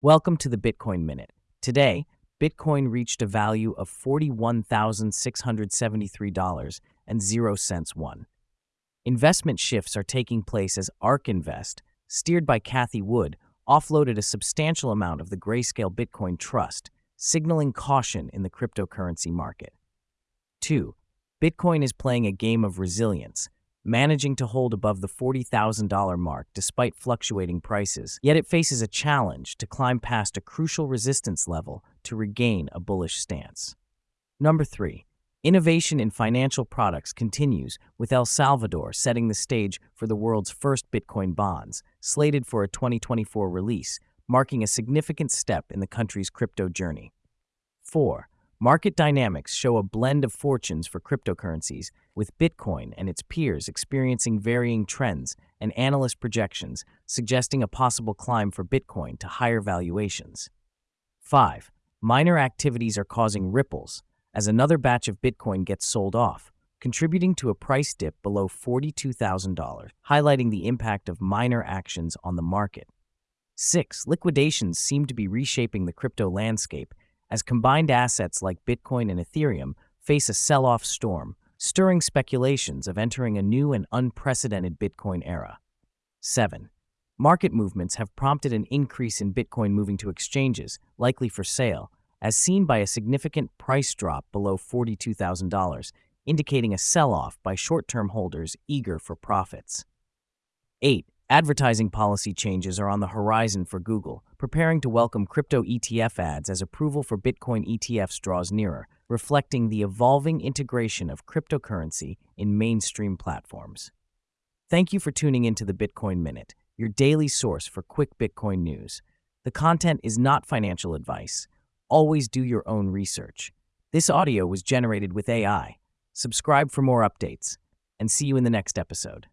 Welcome to the Bitcoin Minute. Today, Bitcoin reached a value of $41,673.00 one. Investment shifts are taking place as ARK Invest, steered by Cathie Wood, offloaded a substantial amount of the Grayscale Bitcoin Trust, signaling caution in the cryptocurrency market. 2. Bitcoin is playing a game of resilience, managing to hold above the $40,000 mark despite fluctuating prices, yet it faces a challenge to climb past a crucial resistance level to regain a bullish stance. Number 3. Innovation in financial products continues, with El Salvador setting the stage for the world's first Bitcoin bonds, slated for a 2024 release, marking a significant step in the country's crypto journey. 4. Market dynamics show a blend of fortunes for cryptocurrencies, with Bitcoin and its peers experiencing varying trends and analyst projections suggesting a possible climb for Bitcoin to higher valuations. 5. Miner activities are causing ripples as another batch of Bitcoin gets sold off, contributing to a price dip below $42,000, highlighting the impact of miner actions on the market. 6. Liquidations seem to be reshaping the crypto landscape as combined assets like Bitcoin and Ethereum face a sell off storm, stirring speculations of entering a new and unprecedented Bitcoin era. 7. Market movements have prompted an increase in Bitcoin moving to exchanges, likely for sale, as seen by a significant price drop below $42,000, indicating a sell off by short term holders eager for profits. 8. Advertising policy changes are on the horizon for Google, preparing to welcome crypto ETF ads as approval for Bitcoin ETFs draws nearer, reflecting the evolving integration of cryptocurrency in mainstream platforms. Thank you for tuning into the Bitcoin Minute, your daily source for quick Bitcoin news. The content is not financial advice. Always do your own research. This audio was generated with AI. Subscribe for more updates, and see you in the next episode.